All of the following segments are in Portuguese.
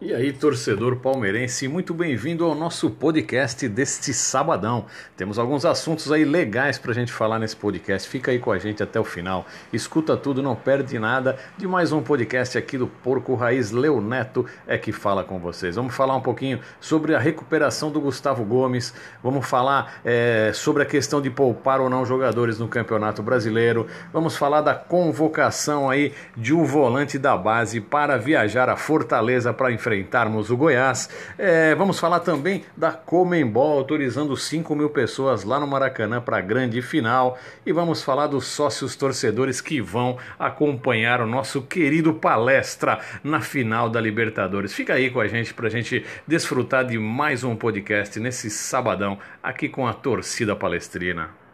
E aí, torcedor palmeirense, muito bem-vindo ao nosso podcast deste sabadão. Temos alguns assuntos aí legais pra gente falar nesse podcast. Fica aí com a gente até o final. Escuta tudo, não perde nada de mais um podcast aqui do Porco Raiz. Leo Neto é que fala com vocês. Vamos falar um pouquinho sobre a recuperação do Gustavo Gomes. Vamos falar é, sobre a questão de poupar ou não jogadores no Campeonato Brasileiro. Vamos falar da convocação aí de um volante da base para viajar a Fortaleza para enfrentar enfrentarmos o Goiás. É, vamos falar também da Comembol, autorizando 5 mil pessoas lá no Maracanã para a grande final. E vamos falar dos sócios torcedores que vão acompanhar o nosso querido palestra na final da Libertadores. Fica aí com a gente para a gente desfrutar de mais um podcast nesse sabadão aqui com a torcida palestrina.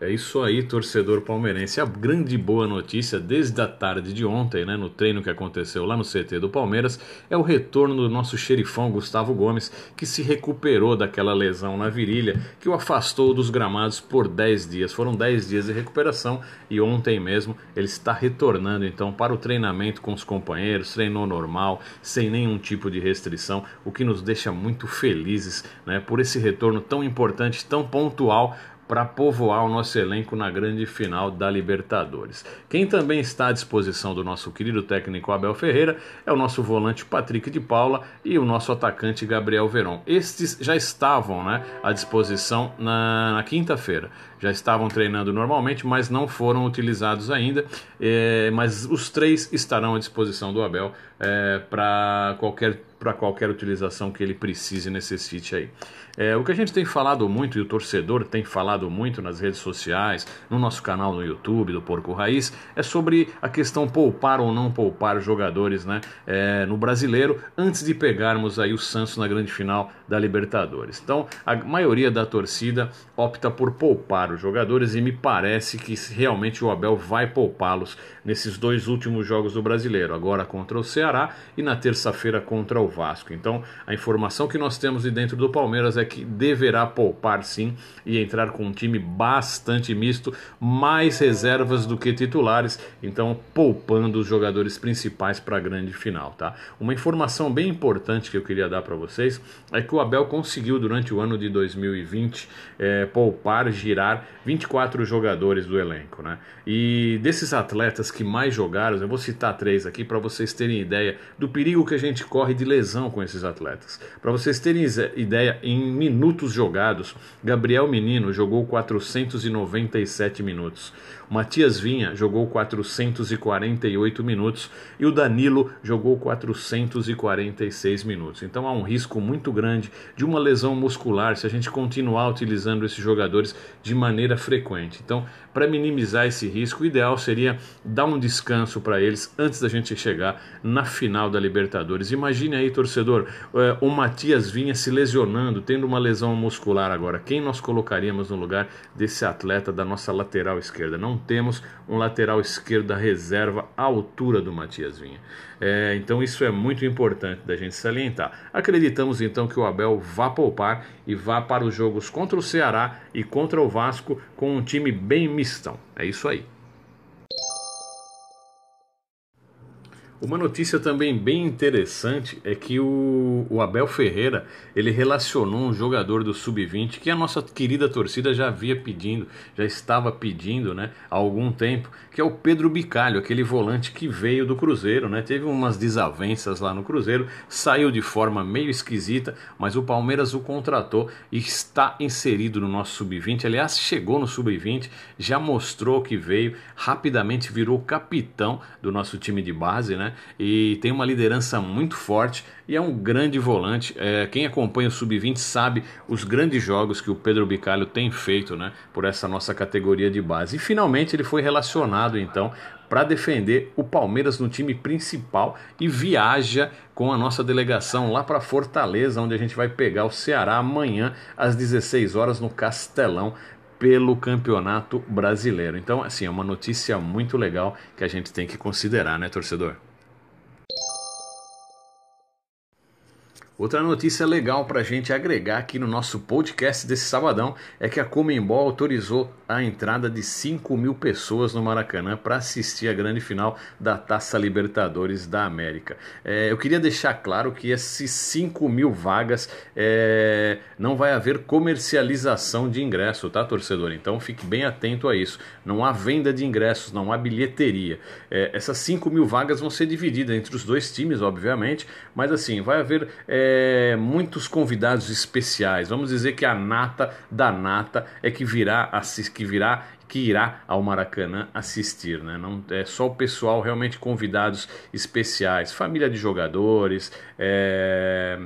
É isso aí, torcedor palmeirense. A grande boa notícia desde a tarde de ontem, né, no treino que aconteceu lá no CT do Palmeiras, é o retorno do nosso xerifão Gustavo Gomes, que se recuperou daquela lesão na virilha que o afastou dos gramados por 10 dias. Foram 10 dias de recuperação e ontem mesmo ele está retornando então para o treinamento com os companheiros, treinou normal, sem nenhum tipo de restrição, o que nos deixa muito felizes, né, por esse retorno tão importante, tão pontual para povoar o nosso elenco na grande final da Libertadores. Quem também está à disposição do nosso querido técnico Abel Ferreira é o nosso volante Patrick de Paula e o nosso atacante Gabriel Veron. Estes já estavam né, à disposição na, na quinta-feira. Já estavam treinando normalmente, mas não foram utilizados ainda. É, mas os três estarão à disposição do Abel é, para qualquer para qualquer utilização que ele precise necessite aí. É, o que a gente tem falado muito e o torcedor tem falado muito nas redes sociais, no nosso canal no YouTube do Porco Raiz, é sobre a questão poupar ou não poupar jogadores né, é, no brasileiro antes de pegarmos aí o Santos na grande final da Libertadores. Então a maioria da torcida opta por poupar os jogadores e me parece que realmente o Abel vai poupá-los nesses dois últimos jogos do brasileiro, agora contra o Ceará e na terça-feira contra o Vasco. Então, a informação que nós temos de dentro do Palmeiras é que deverá poupar sim e entrar com um time bastante misto, mais reservas do que titulares, então poupando os jogadores principais para a grande final, tá? Uma informação bem importante que eu queria dar para vocês é que o Abel conseguiu durante o ano de 2020 é, poupar, girar 24 jogadores do elenco, né? E desses atletas que mais jogaram, eu vou citar três aqui para vocês terem ideia do perigo que a gente corre de lesão com esses atletas. Para vocês terem ideia, em minutos jogados, Gabriel Menino jogou 497 minutos. Matias Vinha jogou 448 minutos e o Danilo jogou 446 minutos. Então há um risco muito grande de uma lesão muscular se a gente continuar utilizando esses jogadores de maneira frequente. Então, para minimizar esse risco, o ideal seria dar um descanso para eles antes da gente chegar na final da Libertadores. Imagine aí, torcedor, eh, o Matias Vinha se lesionando, tendo uma lesão muscular agora. Quem nós colocaríamos no lugar desse atleta da nossa lateral esquerda? Não temos um lateral esquerdo da reserva à altura do Matias Vinha. É, então isso é muito importante da gente salientar. Acreditamos então que o Abel vá poupar e vá para os jogos contra o Ceará e contra o Vasco com um time bem mistão. É isso aí. Uma notícia também bem interessante é que o, o, Abel Ferreira ele relacionou um jogador do sub-20 que a nossa querida torcida já havia pedindo, já estava pedindo, né, há algum tempo, que é o Pedro Bicalho, aquele volante que veio do Cruzeiro, né, teve umas desavenças lá no Cruzeiro, saiu de forma meio esquisita, mas o Palmeiras o contratou e está inserido no nosso sub-20. Aliás, chegou no sub-20, já mostrou que veio, rapidamente virou capitão do nosso time de base, né? E tem uma liderança muito forte e é um grande volante. É, quem acompanha o Sub-20 sabe os grandes jogos que o Pedro Bicalho tem feito, né? Por essa nossa categoria de base. E finalmente ele foi relacionado, então, para defender o Palmeiras no time principal e viaja com a nossa delegação lá para Fortaleza, onde a gente vai pegar o Ceará amanhã às 16 horas no Castelão pelo Campeonato Brasileiro. Então, assim, é uma notícia muito legal que a gente tem que considerar, né, torcedor? Outra notícia legal para a gente agregar aqui no nosso podcast desse sabadão é que a Comembol autorizou a entrada de 5 mil pessoas no Maracanã para assistir a grande final da Taça Libertadores da América. É, eu queria deixar claro que esses 5 mil vagas é, não vai haver comercialização de ingresso, tá, torcedor? Então fique bem atento a isso. Não há venda de ingressos, não há bilheteria. É, essas 5 mil vagas vão ser divididas entre os dois times, obviamente, mas assim, vai haver. É, muitos convidados especiais. Vamos dizer que a nata da nata é que virá, que virá que irá ao Maracanã assistir, né? Não é só o pessoal realmente convidados especiais, família de jogadores, é,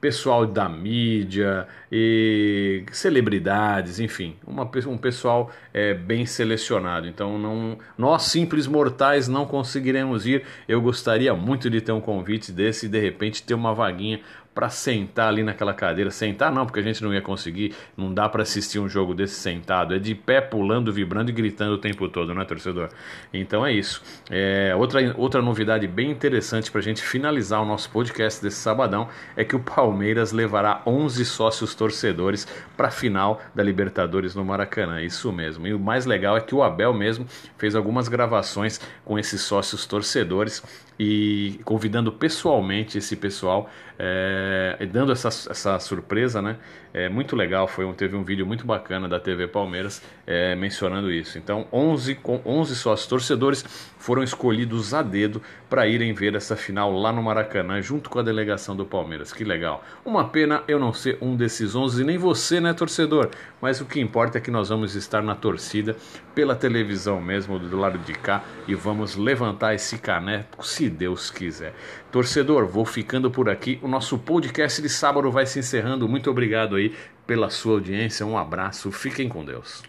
pessoal da mídia e celebridades, enfim, uma, um pessoal é, bem selecionado. Então, não, nós simples mortais não conseguiremos ir. Eu gostaria muito de ter um convite desse e de repente ter uma vaguinha para sentar ali naquela cadeira. Sentar não, porque a gente não ia conseguir, não dá para assistir um jogo desse sentado. É de pé, pulando, vibrando e gritando o tempo todo, né, torcedor? Então é isso. É, outra, outra novidade bem interessante para a gente finalizar o nosso podcast desse sabadão é que o Palmeiras levará 11 sócios torcedores para a final da Libertadores no Maracanã. Isso mesmo. E o mais legal é que o Abel mesmo fez algumas gravações com esses sócios torcedores e convidando pessoalmente esse pessoal, é, dando essa, essa surpresa, né? É muito legal, foi um, teve um vídeo muito bacana da TV Palmeiras é, mencionando isso. Então, 11, 11 sócios torcedores foram escolhidos a dedo para irem ver essa final lá no Maracanã, junto com a delegação do Palmeiras. Que legal. Uma pena eu não ser um desses 11, e nem você, né, torcedor? Mas o que importa é que nós vamos estar na torcida, pela televisão mesmo, do lado de cá, e vamos levantar esse caneco, se Deus quiser. Torcedor, vou ficando por aqui. O nosso podcast de sábado vai se encerrando. Muito obrigado aí pela sua audiência. Um abraço. Fiquem com Deus.